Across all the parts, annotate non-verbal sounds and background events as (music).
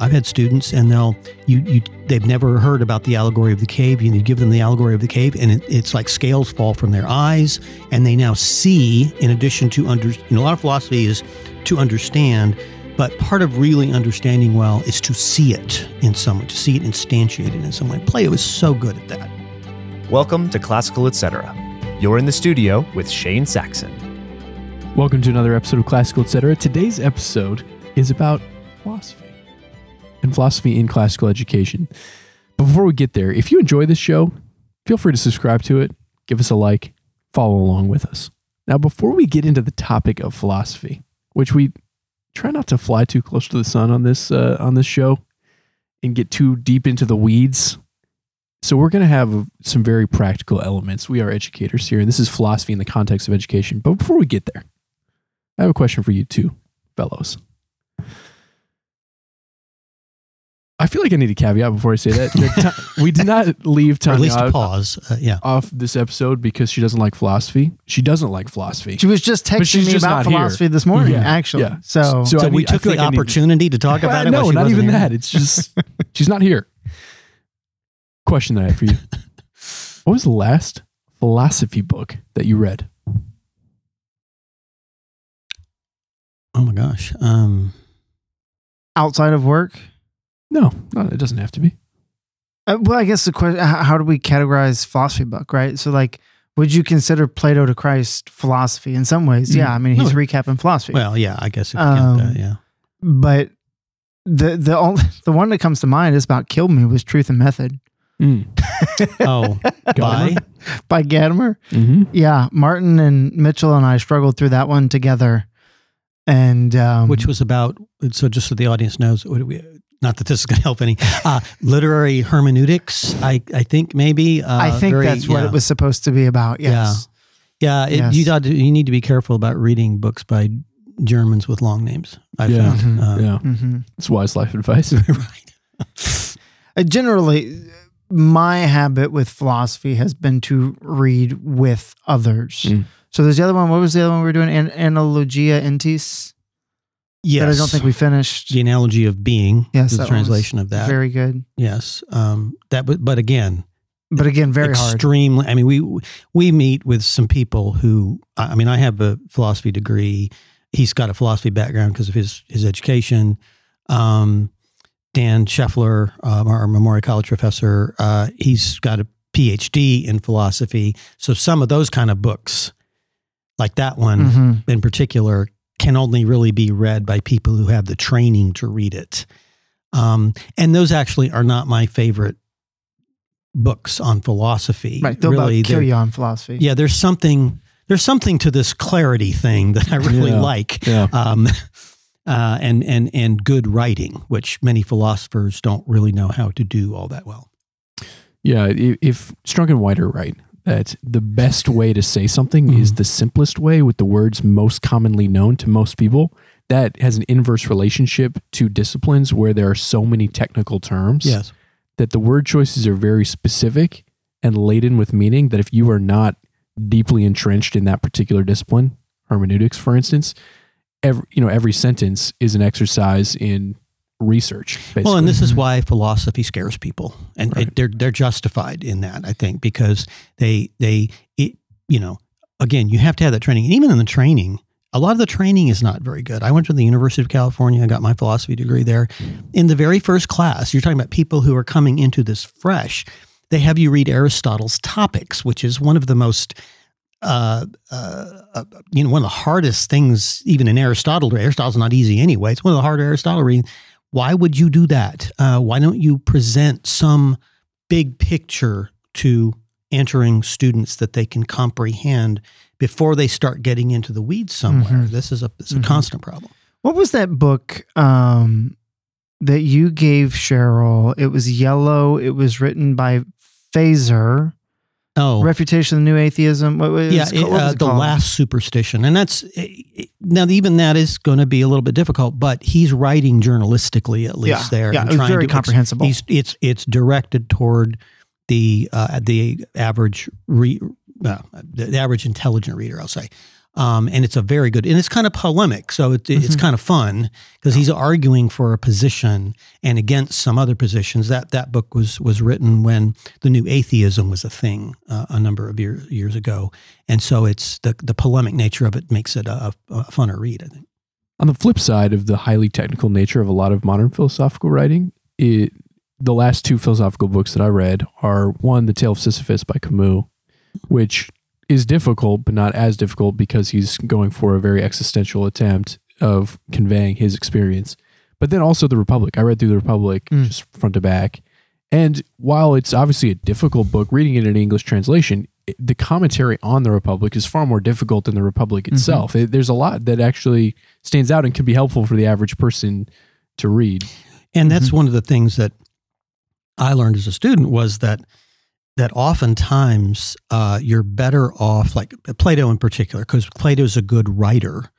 I've had students, and they'll you you they've never heard about the allegory of the cave. You give them the allegory of the cave, and it, it's like scales fall from their eyes, and they now see. In addition to under, you know, a lot of philosophy is to understand, but part of really understanding well is to see it in some way, to see it instantiated in some way. Plato is so good at that. Welcome to Classical Etc. You're in the studio with Shane Saxon. Welcome to another episode of Classical Etc. Today's episode is about philosophy and philosophy in classical education. But before we get there, if you enjoy this show, feel free to subscribe to it, give us a like, follow along with us. Now, before we get into the topic of philosophy, which we try not to fly too close to the sun on this uh, on this show and get too deep into the weeds. So we're going to have some very practical elements. We are educators here, and this is philosophy in the context of education. But before we get there, I have a question for you too, fellows. I feel like I need a caveat before I say that. that (laughs) we did not leave Or at least a pause. Uh, yeah. off this episode because she doesn't like philosophy. She doesn't like philosophy. She was just But she's texting me just about not here. philosophy this morning, Yeah, actually. yeah. So, So So I we need- took the like opportunity to talk (laughs) about Well, it. no, she not wasn't even here? that. It's just (laughs) she's not here. Question that I have for you: What was the last philosophy book that you read? Oh my gosh. Um, outside of work, No, no, it doesn't have to be. uh, well, I guess the question: how, how do we categorize philosophy book? Right. So, like, would you consider Plato to Christ philosophy in some ways? Mm. Yeah. I mean, he's No. recapping philosophy. well, yeah, I guess Um, that, yeah. but the the only (laughs) the one that comes to mind is about "Killed Me" was "Truth and Method" Mm. (laughs) Oh, by by Gadamer. hmm Yeah, Martin and Mitchell and I struggled through that one together, and um, which was about. So just so the audience knows, what do we, not that this is going (laughs) to help any. Uh, literary hermeneutics. I I think maybe. Uh, I think very- that's what yeah. it was supposed to be about. Yes. Yeah, it, Yes. you got to, you need to be careful about reading books by Germans with long names. I Yeah. found. Mhm. Uh, Yeah, hmm it's wise life advice. (laughs) right. (laughs) Uh, generally, my habit with philosophy has been to read with others. Mm. So there's the other one. What was the other one we were doing? An- Analogia Entis. Yes. That I don't think we finished. the analogy of being. Yes, the translation of that. Very good. yes. Um, that, but, but again, But again, very hard. extremely. I mean, we we meet with some people who. I mean, I have a philosophy degree. He's got a philosophy background because of his his education. Um, Dan Scheffler, um, our Memoria College professor, uh, he's got a PhD in philosophy. So some of those kind of books, like that one Mhm. in particular, can only really be read by people who have the training to read it. Um, and those actually are not my favorite books on philosophy. Right. They'll really, about kill you on philosophy. yeah, there's something there's something to this clarity thing that I really Yeah. like. yeah, Um, uh, and and and good writing, which many philosophers don't really know how to do all that well. yeah. If Strunk and White are right, that the best way to say something Mhm. is the simplest way with the words most commonly known to most people. That has an inverse relationship to disciplines where there are so many technical terms. Yes. that the word choices are very specific and laden with meaning that if you are not deeply entrenched in that particular discipline hermeneutics for instance every you know every sentence is an exercise in research basically. Well, and this is why philosophy scares people, and Right. it, they're they're justified in that, I think, because they they it, you know again you have to have that training, and even in the training, a lot of the training is not very good. I went to the University of California, I got my philosophy degree there. In the very first class, you're talking about people who are coming into this fresh. They have you read Aristotle's Topics, which is one of the most uh, uh, uh, you know, one of the hardest things, even in Aristotle. Aristotle's not easy anyway. It's one of the harder Aristotle reading. Why would you do that? Uh, why don't you present some big picture to entering students that they can comprehend before they start getting into the weeds somewhere? Mhm. This is a, it's a Mhm. constant problem. What was that book um, that you gave Cheryl? It was yellow. It was written by Feser. Oh, Refutation of the New Atheism. What, what yeah, it, uh, the called? last superstition, and that's now even that is going to be a little bit difficult. But he's writing journalistically, at least Yeah, there. yeah, and it was trying very to comprehensible. He's it's it's directed toward the uh, the average re, uh, the average intelligent reader. I'll say. Um, and it's a very good, and it's kind of polemic. So it, it's Mhm. kind of fun because he's arguing for a position and against some other positions. That that book was was written when the new atheism was a thing uh, a number of year, years ago, and so it's the the polemic nature of it makes it a, a funner read. I think. On the flip side of the highly technical nature of a lot of modern philosophical writing, it, the last two philosophical books that I read are one, The Tale of Sisyphus by Camus, which is difficult, but not as difficult because he's going for a very existential attempt of conveying his experience. But then also The Republic. I read through The Republic Mm. just front to back. And while it's obviously a difficult book, reading it in English translation, it- the commentary on the Republic is far more difficult than the Republic itself. It- there's a lot that actually stands out and can be helpful for the average person to read. And that's one of the things that I learned as a student was that that oftentimes uh, you're better off, like Plato in particular, because Plato is a good writer,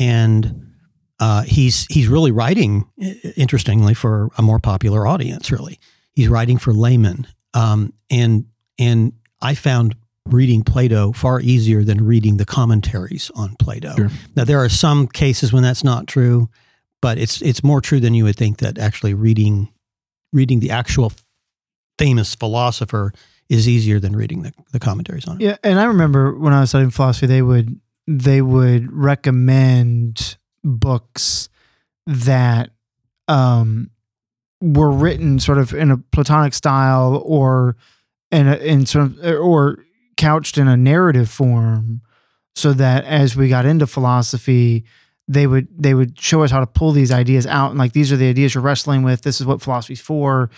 and uh, he's he's really writing, interestingly, for a more popular audience. Really, he's writing for laymen, um, and and I found reading Plato far easier than reading the commentaries on Plato. Sure. Now there are some cases when that's not true, but it's it's more true than you would think that actually reading reading the actual famous philosopher is easier than reading the, the commentaries on it. Yeah, and I remember when I was studying philosophy, they would they would recommend books that um, were written sort of in a Platonic style or in a, in sort of or couched in a narrative form, so that as we got into philosophy, they would they would show us how to pull these ideas out and like these are the ideas you're wrestling with. This is what philosophy's for,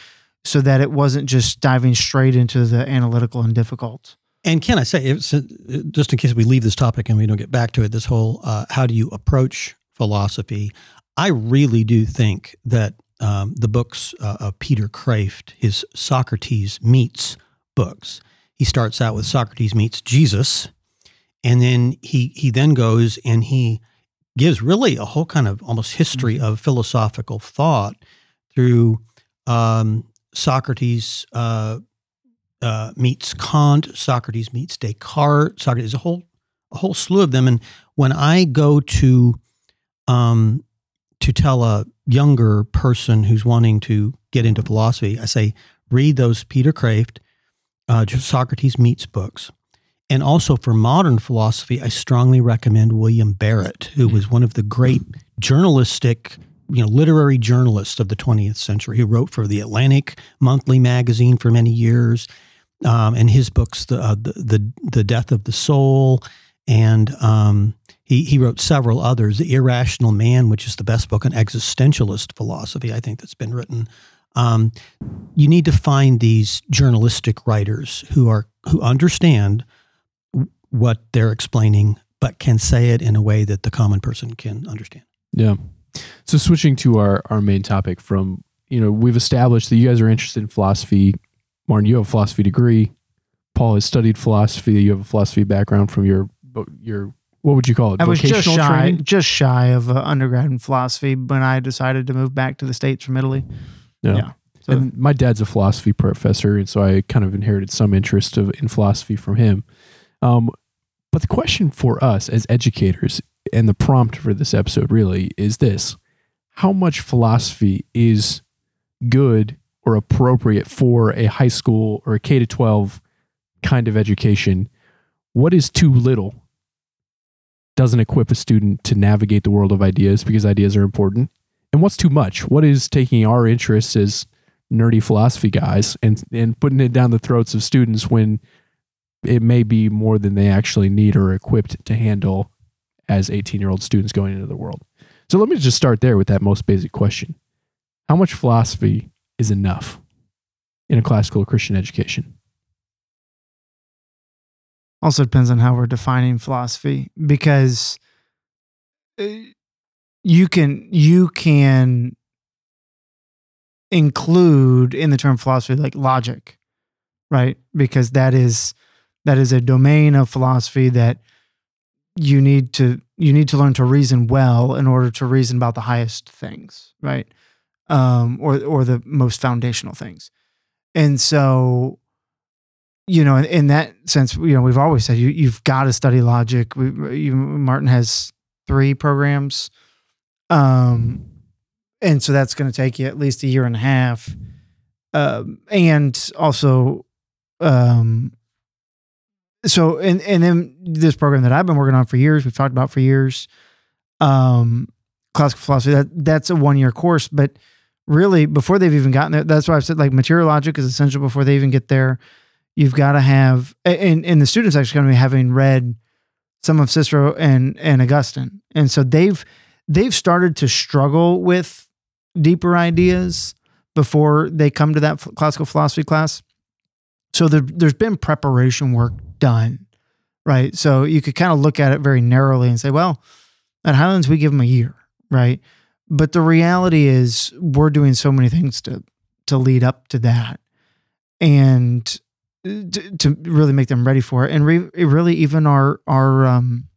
so that it wasn't just diving straight into the analytical and difficult. And can I say, just in case we leave this topic and we don't get back to it, this whole uh, how do you approach philosophy? I really do think that um, the books uh, of Peter Kreeft, his Socrates meets books, he starts out with Socrates meets Jesus, and then he he then goes and he gives really a whole kind of almost history of philosophical thought through um, Socrates uh, uh, meets Kant, Socrates meets Descartes, Socrates, a whole a whole slew of them. And when I go to um, to tell a younger person who's wanting to get into philosophy, I say read those Peter Kreeft, uh, Socrates meets books. And also for modern philosophy, I strongly recommend William Barrett, who was one of the great journalistic, you know, literary journalist of the 20th century. who wrote for the Atlantic Monthly magazine for many years, um, and his books, the, uh, the the the Death of the Soul, and um, he he wrote several others. The Irrational Man, which is the best book on existentialist philosophy, I think that's been written. Um, you need to find these journalistic writers who are who understand what they're explaining, but can say it in a way that the common person can understand. Yeah. So switching to our our main topic from you know we've established that you guys are interested in philosophy. Martin, you have a philosophy degree. Paul has studied philosophy. You have a philosophy background from your your what would you call it? I was just Vocational shy, training? just shy of uh, undergrad in philosophy when I decided to move back to the states from Italy. Yeah. yeah. So- and my dad's a philosophy professor, and so I kind of inherited some interest of, in philosophy from him. Um, but the question for us as educators, and the prompt for this episode really is this: How much philosophy is good or appropriate for a high school or a K to twelve kind of education? What is too little? Doesn't equip a student to navigate the world of ideas because ideas are important and what's too much? What is taking our interests as nerdy philosophy guys and and putting it down the throats of students when it may be more than they actually need or equipped to handle as 18 year old students going into the world. So let me just start there with that most basic question. How much philosophy is enough in a classical Christian education? Also depends on how we're defining philosophy because uh, you can you can include in the term philosophy like logic, right? Because that is that is a domain of philosophy that you need to you need to learn to reason well in order to reason about the highest things, right? Um, or or the most foundational things. And so you know, in, in that sense, you know, we've always said you you've got to study logic. We, you, Martin has three programs, um, and so that's going to take you at least a year and a half, um, and also, um, so and and then this program that I've been working on for years, we've talked about for years, um, classical philosophy. That that's a one year course, but really before they've even gotten there, that's why I've said like material logic is essential before they even get there. You've got to have, and and the students actually going to be having read some of Cicero and and Augustine, and so they've they've started to struggle with deeper ideas before they come to that classical philosophy class. So there, there's been preparation work done, right? So you could kind of look at it very narrowly and say, well, at Highlands we give them a year, right? But the reality is we're doing so many things to to lead up to that, and to, to really make them ready for it, and re, really even our our um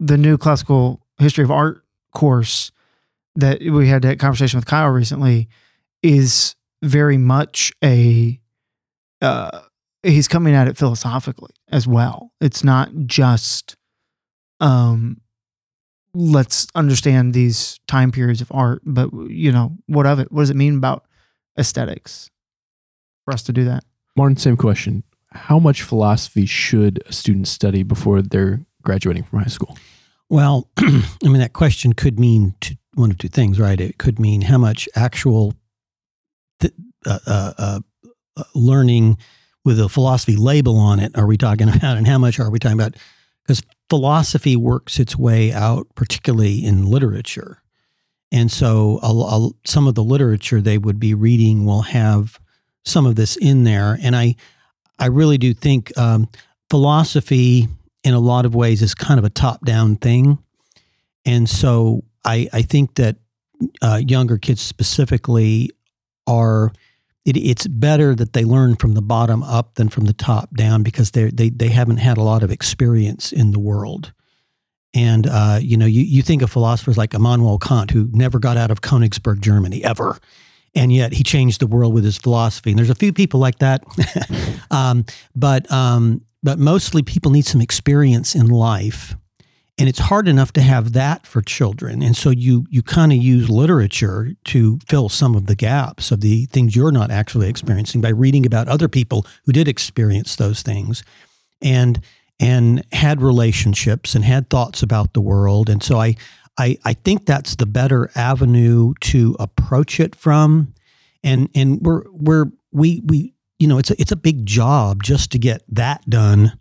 the new classical history of art course that we had that conversation with Kyle recently is very much a uh, he's coming at it philosophically as well. It's not just um let's understand these time periods of art, but you know, what of it? What does it mean about aesthetics for us to do that? Martin, same question. How much philosophy should a student study before they're graduating from high school? Well, (clears throat) I mean, that question could mean two, one of two things, right? It could mean how much actual th- uh, uh, uh, learning with a philosophy label on it are we talking (laughs) about, and how much are we talking about? Because philosophy works its way out, particularly in literature. And so, some of the literature they would be reading will have some of this in there. And I, I really do think um, philosophy in a lot of ways is kind of a top down thing. And so I, I think that uh, younger kids specifically are, it, it's better that they learn from the bottom up than from the top down because they they, they haven't had a lot of experience in the world. And, uh, you know, you, you think of philosophers like Immanuel Kant, who never got out of Königsberg, Germany, ever. And yet he changed the world with his philosophy. And there's a few people like that. (laughs) um, but um, but mostly people need some experience in life and it's hard enough to have that for children. And so you you kind of use literature to fill some of the gaps of the things you're not actually experiencing by reading about other people who did experience those things and and had relationships and had thoughts about the world. And so i i, I think that's the better avenue to approach it from. And and we're we're we we you know, it's a, it's a big job just to get that done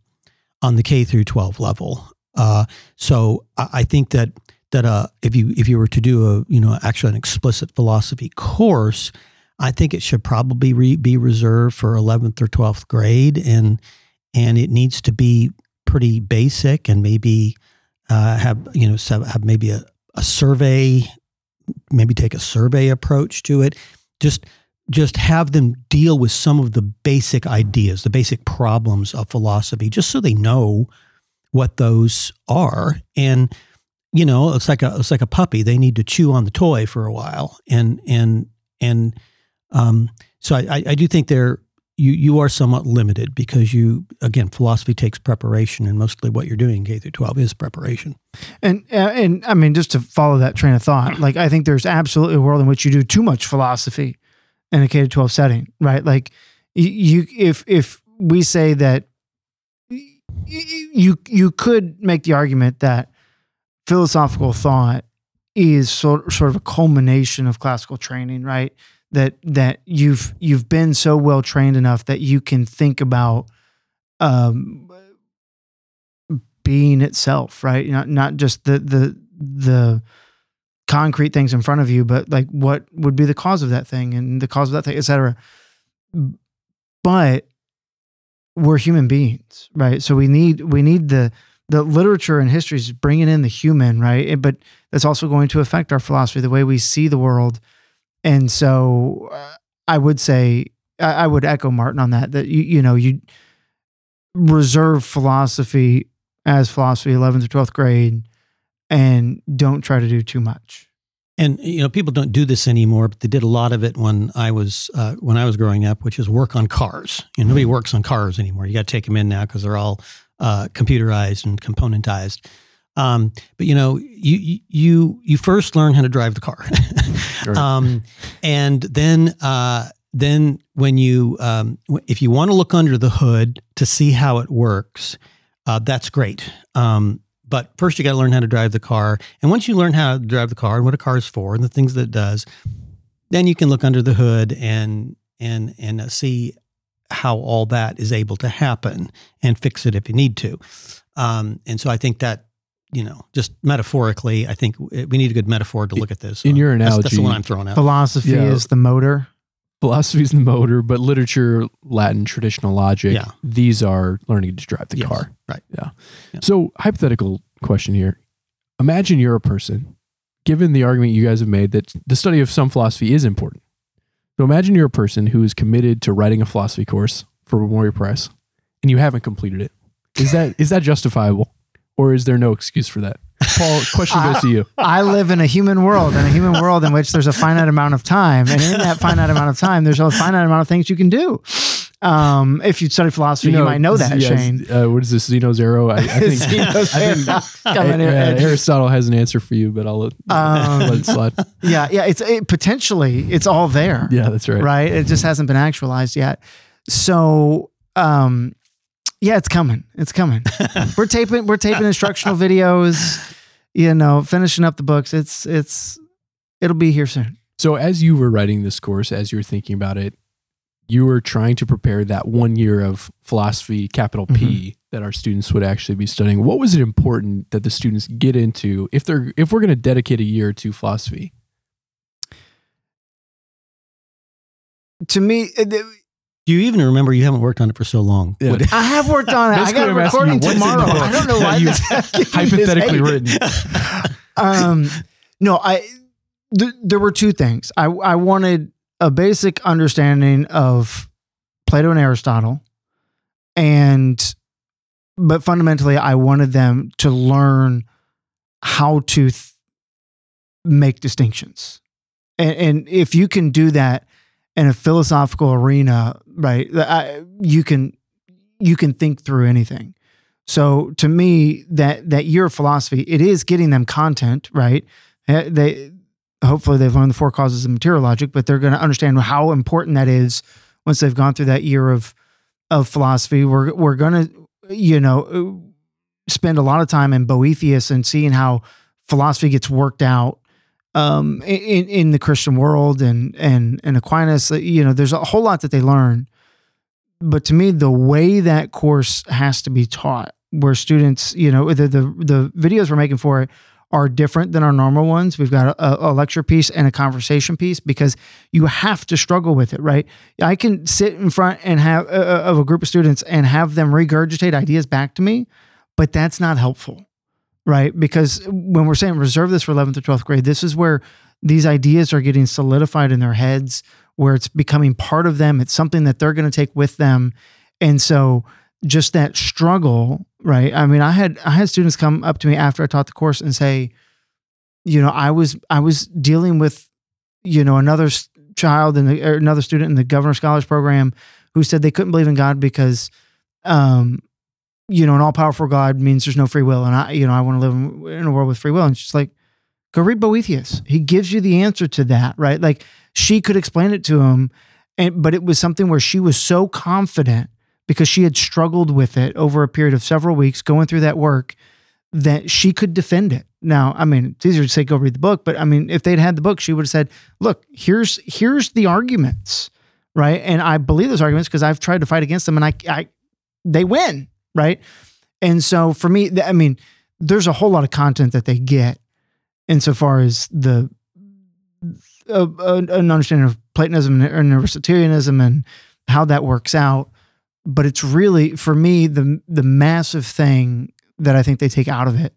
on the K through 12 level. Uh, so I, I, think that that uh, if you if you were to do a you know actually an explicit philosophy course, I think it should probably re, be reserved for 11th or 12th grade, and and it needs to be pretty basic and maybe uh, have you know have maybe a, a survey, maybe take a survey approach to it. Just just have them deal with some of the basic ideas, the basic problems of philosophy, just so they know what those are. And you know, it's like a it's like a puppy; they need to chew on the toy for a while. And and and um, so I, I do think they're you you are somewhat limited because you again philosophy takes preparation, and mostly what you're doing K through twelve is preparation. And uh, and I mean, just to follow that train of thought, (clears throat) like I think there's absolutely a world in which you do too much philosophy in a K to 12 setting, right? Like you, if, if we say that you, you could make the argument that philosophical thought is sort, sort of a culmination of classical training, right? That, that you've, you've been so well trained enough that you can think about, um, being itself, right? Not, not just the, the, the, concrete things in front of you, but like what would be the cause of that thing and the cause of that thing, etc. But we're human beings, right? So we need we need the the literature and history is bringing in the human, right? But that's also going to affect our philosophy, the way we see the world. And so uh, I would say I, I would echo Martin on that. That you you know you reserve philosophy as philosophy 11th or 12th grade and don't try to do too much. And you know people don't do this anymore, but they did a lot of it when I was uh, when I was growing up, which is work on cars. You know, nobody works on cars anymore. You got to take them in now because they're all uh, computerized and componentized. Um, but you know, you you you first learn how to drive the car, (laughs) Right. um, and then uh, then when you um, if you want to look under the hood to see how it works, uh, that's great. But first, you got to learn how to drive the car, and once you learn how to drive the car and what a car is for and the things that it does, then you can look under the hood and and and uh, see how all that is able to happen and fix it if you need to. Um, and so I think that you know, just metaphorically, I think we need a good metaphor to look at this. In your That's- that's, the one I'm throwing out. Philosophy Yeah. is the motor. Philosophy is the motor, but literature, Latin, traditional logic, Yeah. these are learning to drive the Yes, car. right. Yeah. Yeah. So, hypothetical question here. Imagine you're a person, given the argument you guys have made that the study of some philosophy is important. So, imagine you're a person who is committed to writing a philosophy course for Memoria Press and you haven't completed it. Is that is that justifiable? Or is there no excuse for that? Paul, question goes to you. (laughs) I live in a human world, in a human world in which there's a finite amount of time, and in that finite amount of time, there's a finite amount of things you can do. Um, if you study philosophy, you, might know that, yeah, Shane. Uh, what is this? Zeno's arrow? I, I (laughs) think, Zeno's I think. (laughs) Uh. Aristotle has an answer for you, but I'll let, Um, let it slide. yeah, yeah. It's it, potentially it's all there. Yeah, that's right. right? It just hasn't been actualized yet. So, um, yeah, it's coming. It's coming. we're taping. We're taping instructional videos. You know, finishing up the books. It's it's it'll be here soon. So, as you were writing this course, as you were thinking about it, you were trying to prepare that one year of philosophy, capital P, Mm-hmm. that our students would actually be studying. What was it important that the students get into if they're if we're going to dedicate a year to philosophy? To me, Do you even remember you haven't worked on it for so long? Yeah. I have worked on it. I got a I'm asking you, recording what's in the tomorrow. I don't know that why you this (laughs) (laughs) hypothetically written. (laughs) um, no, I th- there were two things. I I wanted a basic understanding of Plato and Aristotle, and but fundamentally, I wanted them to learn how to th- make distinctions, and, and if you can do that in a philosophical arena, right, I, you can you can think through anything. So to me, that that year of philosophy, it is getting them content, right? Eh, They hopefully they've learned the four causes of material logic, but they're going to understand how important that is once they've gone through that year of of philosophy. We're we're going to you know spend a lot of time in Boethius and seeing how philosophy gets worked out um, in in the Christian world and and and Aquinas. You know, there's a whole lot that they learn. But to me the way that course has to be taught where students you know the the, the videos we're making for it are different than our normal ones. We've got a, a lecture piece and a conversation piece because you have to struggle with it right? I can sit in front and have uh, of a group of students and have them regurgitate ideas back to me but that's not helpful right because when we're saying reserve this for 11th or 12th grade this is where these ideas are getting solidified in their heads where it's becoming part of them. It's something that they're going to take with them. And so just that struggle, right? I mean, I had I had students come up to me after I taught the course and say, you know, I was I was dealing with, you know, another child and another student in the Governor Scholars Program who said they couldn't believe in God because, um, you know, an all powerful God means there's no free will, and I, you know, I want to live in, a world with free will. And she's like, go read Boethius. He gives you the answer to that, right? Like she could explain it to him, and but it was something where she was so confident because she had struggled with it over a period of several weeks going through that work that she could defend it. Now, I mean, it's easier to say go read the book, but I mean, if they'd had the book, she would have said, "Look, here's here's the arguments." Right? And I believe those arguments because I've tried to fight against them and I I they win, right? And so for me, I mean, there's a whole lot of content that they get insofar as the uh, an understanding of Platonism and Aristotelianism and how that works out. But it's really for me the the massive thing that I think they take out of it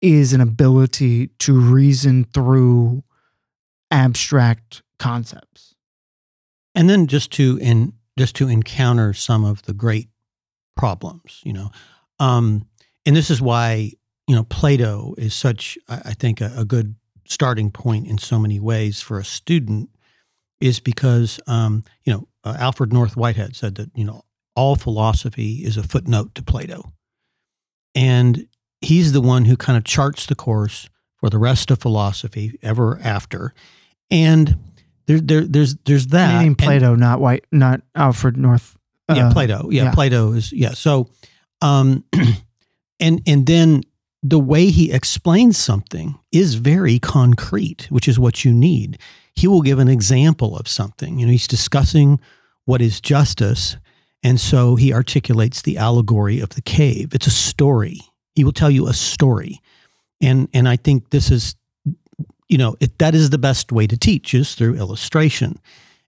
is an ability to reason through abstract concepts. and then just to in just to encounter some of the great problems you know um and this is why you know plato is such i, I think a, a good starting point in so many ways for a student is because um, you know uh, Alfred North Whitehead said that you know all philosophy is a footnote to Plato, and he's the one who kind of charts the course for the rest of philosophy ever after, and there, there there's there's that Meaning And- Plato, not White, not Alfred North. Yeah, uh, Plato. Yeah, yeah. Plato is yeah. So, um, (clears throat) and and then the way he explains something is very concrete, which is what you need. He will give an example of something. You know, he's discussing what is justice, and so he articulates the allegory of the cave. It's a story. He will tell you a story, and and I think this is, you know, it, that is the best way to teach is through illustration.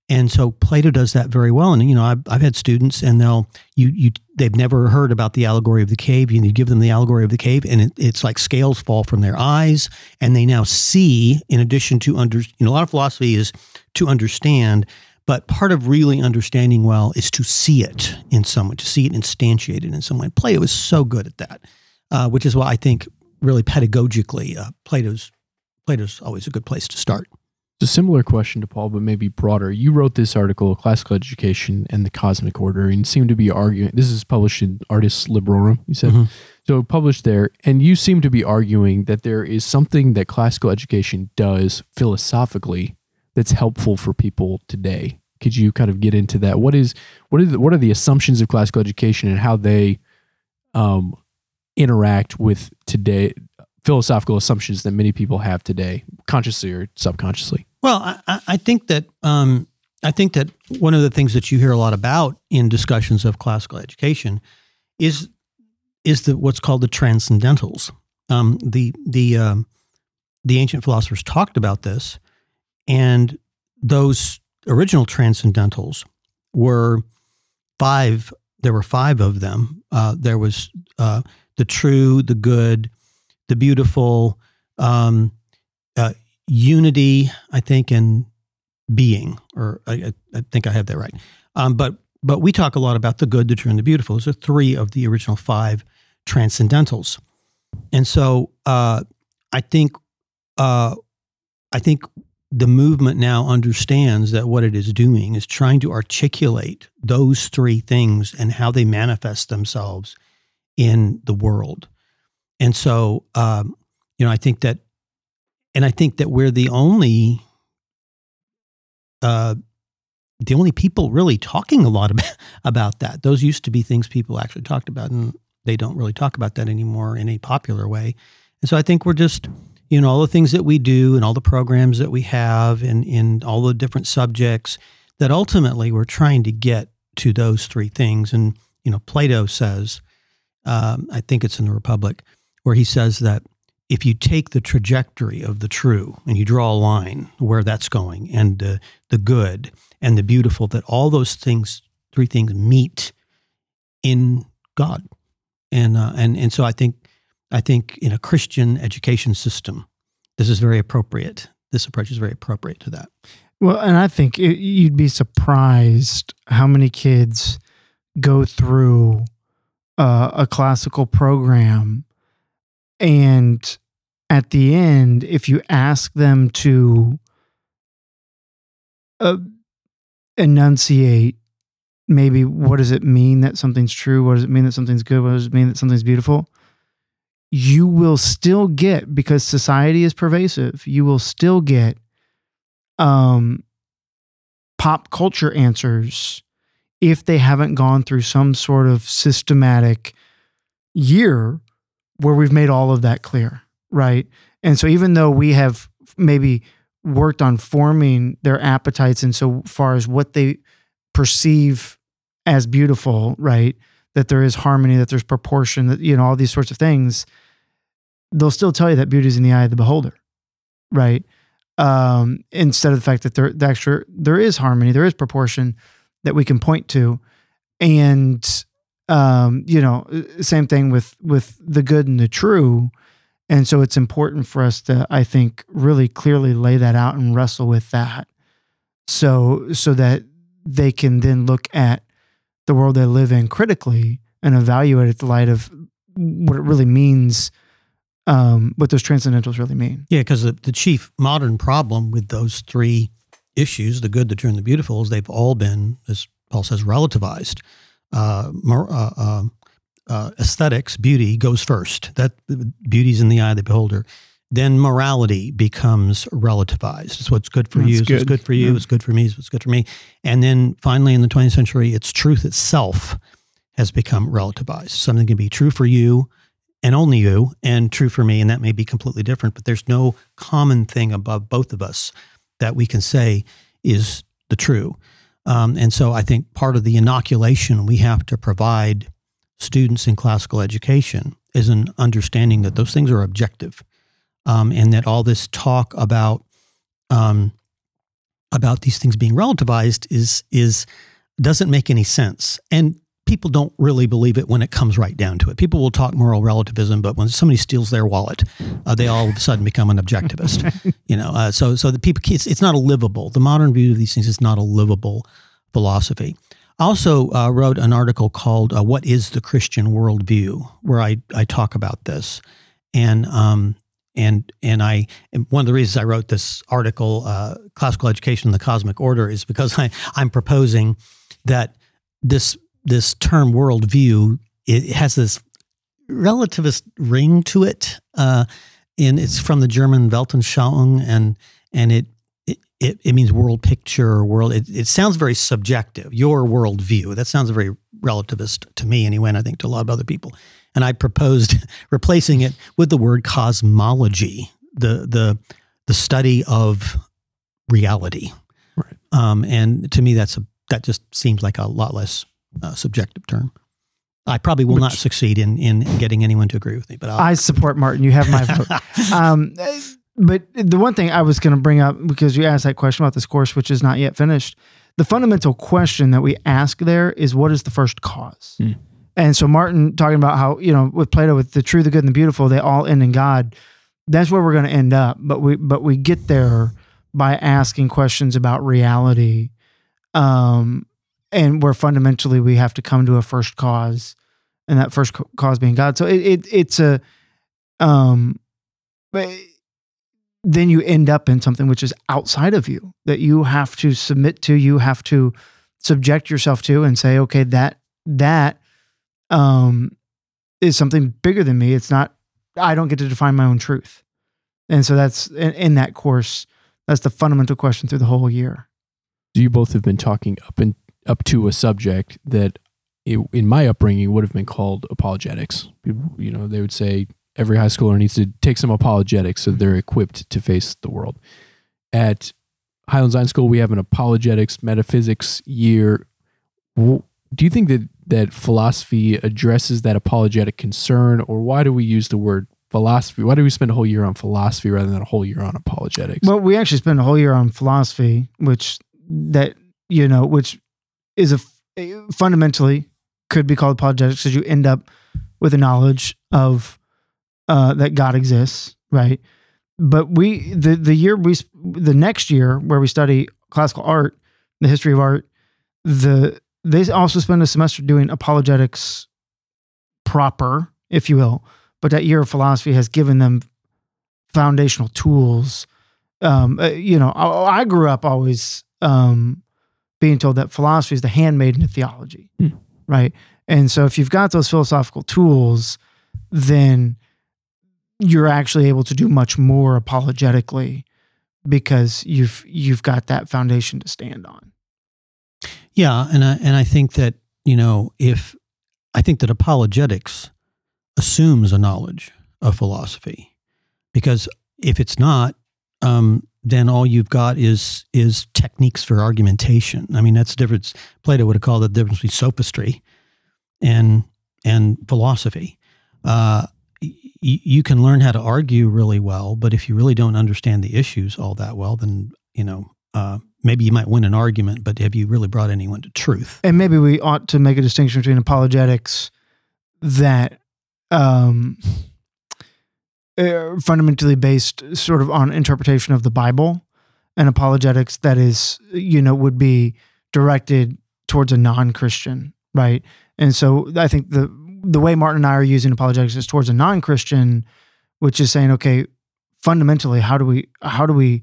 And so Plato does that very well. And you know, I've, I've had students, and they'll you you they've never heard about the allegory of the cave. You, you give them the allegory of the cave, and it, it's like scales fall from their eyes, and they now see. In addition to under, you know, a lot of philosophy is to understand, but part of really understanding well is to see it in someone, to see it instantiated in someone. Plato is so good at that, uh, which is why I think really pedagogically, uh, Plato's Plato's always a good place to start. It's a similar question to Paul, but maybe broader. You wrote this article, Classical Education and the Cosmic Order, and seem to be arguing. This is published in Artis Librorum, you said. Mhm. So published there, and you seem to be arguing that there is something that classical education does philosophically that's helpful for people today. Could you kind of get into that? What is what are the, what are the assumptions of classical education and how they um, interact with today philosophical assumptions that many people have today, consciously or subconsciously? Well, I- I, think that um, I think that one of the things that you hear a lot about in discussions of classical education is is the what's called the transcendentals. Um, the the um, the ancient philosophers talked about this, and those original transcendentals were five. There were five of them. Uh, there was uh, the true, the good, the beautiful, um, uh, unity. I think and being, or I, I- I think I have that right. Um, but but we talk a lot about the good, the true, and the beautiful. Those are three of the original five transcendentals, and so uh, I think uh, I think the movement now understands that what it is doing is trying to articulate those three things and how they manifest themselves in the world. And so, um, you know, I think that, and I think that we're the only, uh, the only people really talking a lot (laughs) about, about that. Those used to be things people actually talked about, and they don't really talk about that anymore in a popular way. And so I think we're just, you know, all the things that we do and all the programs that we have and in all the different subjects that ultimately we're trying to get to those three things. And, you know, Plato says, um, I think it's in the Republic, where he says that if you take the trajectory of the true and you draw a line where that's going and the, the good and the beautiful, that all those things, three things meet in God. And, uh, and, and so I think, I think in a Christian education system, this is very appropriate. This approach is very appropriate to that. Well, and I think it, you'd be surprised how many kids go through uh, a classical program, and at the end, if you ask them to uh, enunciate, maybe what does it mean that something's true? What does it mean that something's good? What does it mean that something's beautiful? You will still get because society is pervasive. You will still get um, pop culture answers if they haven't gone through some sort of systematic year where we've made all of that clear, right? And so even though we have maybe worked on forming their appetites insofar as what they perceive as beautiful, right? That there is harmony, that there's proportion, that you know, all these sorts of things, they'll still tell you that beauty is in the eye of the beholder, right? um, instead of the fact that there, the extra, there is harmony, there is proportion that we can point to, and um, you know, same thing with with the good and the true, and so it's important for us to, I think, really clearly lay that out and wrestle with that, so so that they can then look at the world they live in critically and evaluate it the light of what it really means um, what those transcendentals really mean. Yeah, because the, the chief modern problem with those three issues, the good, the true, and the beautiful, is they've all been, as Paul says, relativized. Uh, more, uh, uh, uh, aesthetics, beauty goes first. That beauty's in the eye of the beholder. Then morality becomes relativized. It's what's good for That's you. It's what's good. good for you. Yeah. It's good for me. It's what's good for me. And then finally, in the 20th century, it's truth itself has become relativized. Something can be true for you and only you, and true for me, and that may be completely different. But there's no common thing above both of us that we can say is the true. Um, and so I think part of the inoculation we have to provide students in classical education is an understanding that those things are objective, um, and that all this talk about um, about these things being relativized is is doesn't make any sense. And people don't really believe it when it comes right down to it. People will talk moral relativism, but when somebody steals their wallet, uh, they all of a sudden become an objectivist. (laughs) you know, uh, so so the people it's, it's not a livable. The modern view of these things is not a livable philosophy. I also uh, wrote an article called uh, "What Is the Christian Worldview," where I I talk about this, and um and and I and one of the reasons I wrote this article, uh, "Classical Education in the Cosmic Order," is because (laughs) I I'm proposing that this this term worldview it has this relativist ring to it, uh, and it's from the German Weltanschauung, and and it it, it, it means world picture or world. It, it sounds very subjective. Your worldview. That sounds very relativist to me, anyway, and I think to a lot of other people. And I proposed (laughs) replacing it with the word cosmology, the the the study of reality. Right. Um, and to me, that's a that just seems like a lot less uh, subjective term. I probably will not succeed in in getting anyone to agree with me, but I'll, I support Martin. You have my (laughs) vote. um, but the one thing I was going to bring up because you asked that question about this course, which is not yet finished. The fundamental question that we ask there is, what is the first cause? Hmm. And so Martin talking about how you know with Plato, with the true, the good, and the beautiful, they all end in God. That's where we're going to end up. But we but we get there by asking questions about reality, um, and where fundamentally we have to come to a first cause, and that first ca- cause being God. So it, it it's a um but then you end up in something which is outside of you that you have to submit to you have to subject yourself to and say okay that that um is something bigger than me. It's not i don't get to define my own truth. And so that's in, in that course that's the fundamental question through the whole year. You both have been talking up and up to a subject that, i- in my upbringing, would have been called apologetics. You know, they would say every high schooler needs to take some apologetics so they're equipped to face the world. At Highlands Latin School, we have an apologetics metaphysics year. Do you think that that philosophy addresses that apologetic concern, or why do we use the word philosophy? Why do we spend a whole year on philosophy rather than a whole year on apologetics? well we actually spend a whole year on philosophy which that you know which is a fundamentally could be called apologetics because you end up with a knowledge of uh, that God exists, right? But we the the year we the next year where we study classical art, the history of art, the they also spend a semester doing apologetics proper, if you will. But that year of philosophy has given them foundational tools. Um, uh, you know, I, I grew up always um, being told that philosophy is the handmaiden of theology, Hmm. right? And so if you've got those philosophical tools, then you're actually able to do much more apologetically because you've you've got that foundation to stand on. Yeah, and I, and I think that you know if I think that apologetics assumes a knowledge of philosophy, because if it's not, um, then all you've got is is techniques for argumentation. I mean, that's the difference. Plato would have called it the difference between sophistry and and philosophy. Uh, y- you can learn how to argue really well, but if you really don't understand the issues all that well, then you know uh, maybe you might win an argument, but have you really brought anyone to truth? And maybe we ought to make a distinction between apologetics that um, are fundamentally based sort of on interpretation of the Bible and apologetics that is, you know, would be directed towards a non-Christian, right? And so I think the the way Martin and I are using apologetics is towards a non-Christian which is saying, okay, fundamentally, how do we how do we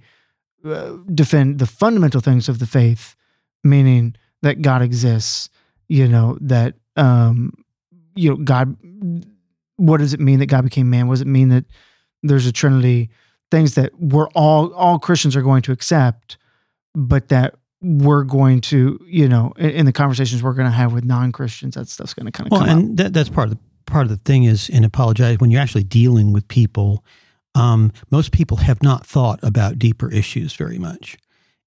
uh, defend the fundamental things of the faith, meaning that God exists, you know, that um, you know, God. What does it mean that God became man? What does it mean that there's a Trinity? Things that we're all all Christians are going to accept, but that we're going to, you know, in, in the conversations we're going to have with non Christians, that stuff's going to kind of come Well, come and that, that's part of the part of the thing is in apologize when you're actually dealing with people. Um, most people have not thought about deeper issues very much.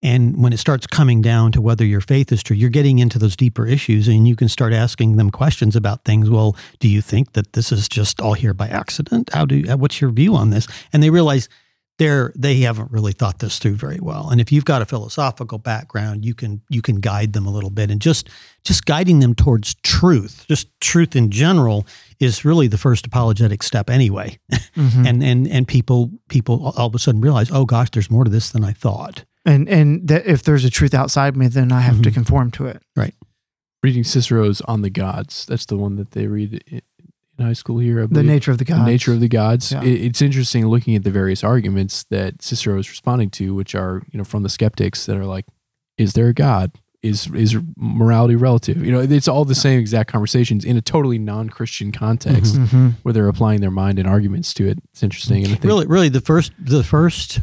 And when it starts coming down to whether your faith is true, you're getting into those deeper issues and you can start asking them questions about things. Well, do you think that this is just all here by accident? How do what's your view on this? And they realize they're they haven't really thought this through very well. And if you've got a philosophical background, you can you can guide them a little bit and just just guiding them towards truth, just truth in general is really the first apologetic step anyway. Mhm. (laughs) And and and people people all of a sudden realize, "Oh gosh, there's more to this than I thought." And and that if there's a truth outside me, then I have to Mhm. conform to it. Right. Reading Cicero's On the Gods. That's the one that they read in, in high school here. I The nature of the gods. The nature of the gods. Yeah. It- it's interesting looking at the various arguments that Cicero is responding to, which are you know from the skeptics that are like, "Is there a God? Is is morality relative?" You know, it's all the same exact conversations in a totally non-Christian context Mhm. where they're applying their mind and arguments to it. It's interesting, and I think Really, really, the first the first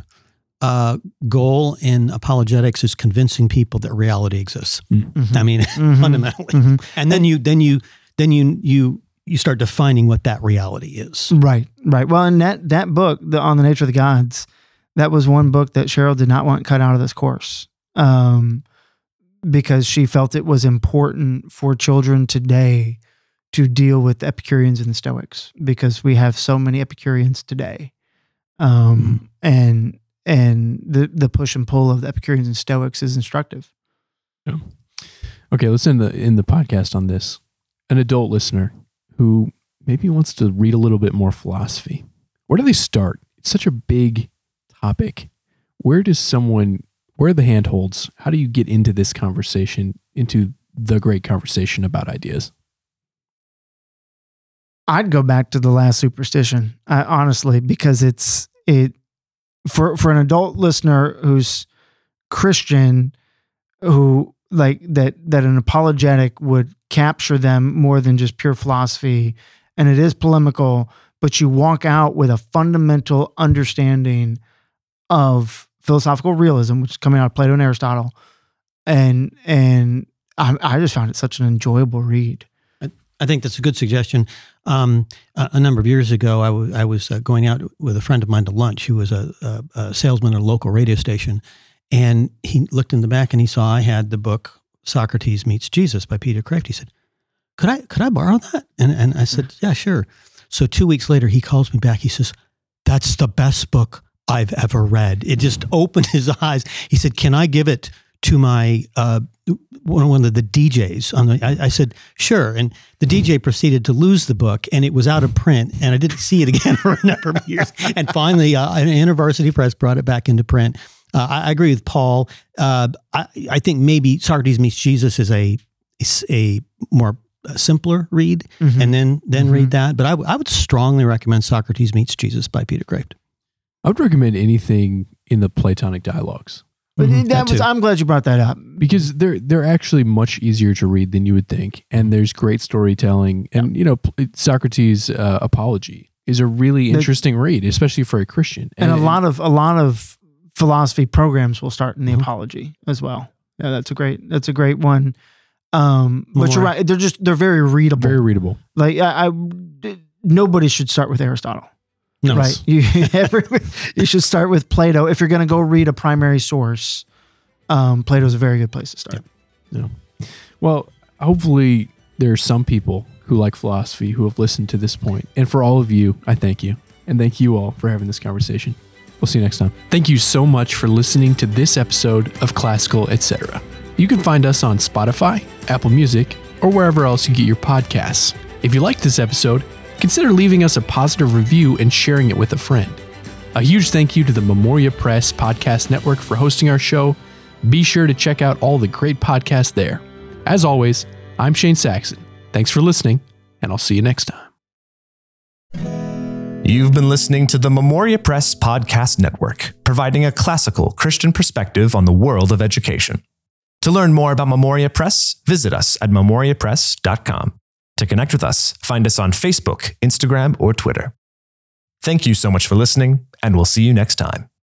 uh, goal in apologetics is convincing people that reality exists. Mhm. I mean, (laughs) Mhm. fundamentally, Mhm. and then you then you then you you you start defining what that reality is. Right, right. Well, and that that book, the on the nature of the gods, that was one book that Cheryl did not want cut out of this course, um, because she felt it was important for children today to deal with Epicureans and the Stoics because we have so many Epicureans today, um, and and the the push and pull of the Epicureans and Stoics is instructive. Yeah. Okay, let's end the in the podcast on this. An adult listener who maybe wants to read a little bit more philosophy. Where do they start? It's such a big topic. Where does someone where are the handholds? How do you get into this conversation, into the great conversation about ideas? I'd go back to the last superstition, I, honestly, because it's it for for an adult listener who's Christian, who like that that an apologetic would capture them more than just pure philosophy, and it is polemical, but you walk out with a fundamental understanding of philosophical realism, which is coming out of Plato and Aristotle, and and I, I just found it such an enjoyable read. I think that's a good suggestion. Um, a, a number of years ago, I was uh, going out with a friend of mine to lunch who was a, a, a salesman at a local radio station. And he looked in the back and he saw I had the book Socrates Meets Jesus by Peter Kreeft. He said, Could I could I borrow that? And, and I said, Yeah, sure. So two weeks later, he calls me back. He says, That's the best book I've ever read. It just opened his (laughs) eyes. He said, Can I give it to my uh, one of the DJs on the I, I said sure and the DJ proceeded to lose the book and it was out of print and I didn't see it again (laughs) for a number of (laughs) years. And finally uh, an InterVarsity Press brought it back into print. Uh, I, I agree with Paul. Uh, I, I think maybe Socrates meets Jesus is a is a more uh, simpler read Mhm. and then then Mhm. read that but I, w- I would strongly recommend Socrates meets Jesus by Peter Kreeft I would recommend anything in the Platonic dialogues But Mhm, that that was. too. I'm glad you brought that up. because they're they're actually much easier to read than you would think, and there's great storytelling. And you know, Socrates' uh, apology is a really The- interesting read, especially for a Christian. And, a lot of a lot of philosophy programs will start in the Mhm. apology as well. Yeah, that's a great. That's a great one. Um, but you're More. right. They're just they're very readable. very readable. like I, I, nobody should start with Aristotle. No Right. You (laughs) every, you should start with Plato if you're going to go read a primary source. Um, Plato's a very good place to start. Yeah. Well, hopefully there are some people who like philosophy who have listened to this point. And for all of you, I thank you. And thank you all for having this conversation. We'll see you next time. Thank you so much for listening to this episode of Classical Etc. You can find us on Spotify, Apple Music, or wherever else you get your podcasts. If you liked this episode, consider leaving us a positive review and sharing it with a friend. A huge thank you to the Memoria Press Podcast Network for hosting our show. Be sure to check out all the great podcasts there. As always, I'm Shane Saxon. Thanks for listening, and I'll see you next time. You've been listening to the Memoria Press Podcast Network, providing a classical Christian perspective on the world of education. To learn more about Memoria Press, visit us at memoriapress.com. To connect with us, find us on Facebook, Instagram, or Twitter. Thank you so much for listening, and we'll see you next time.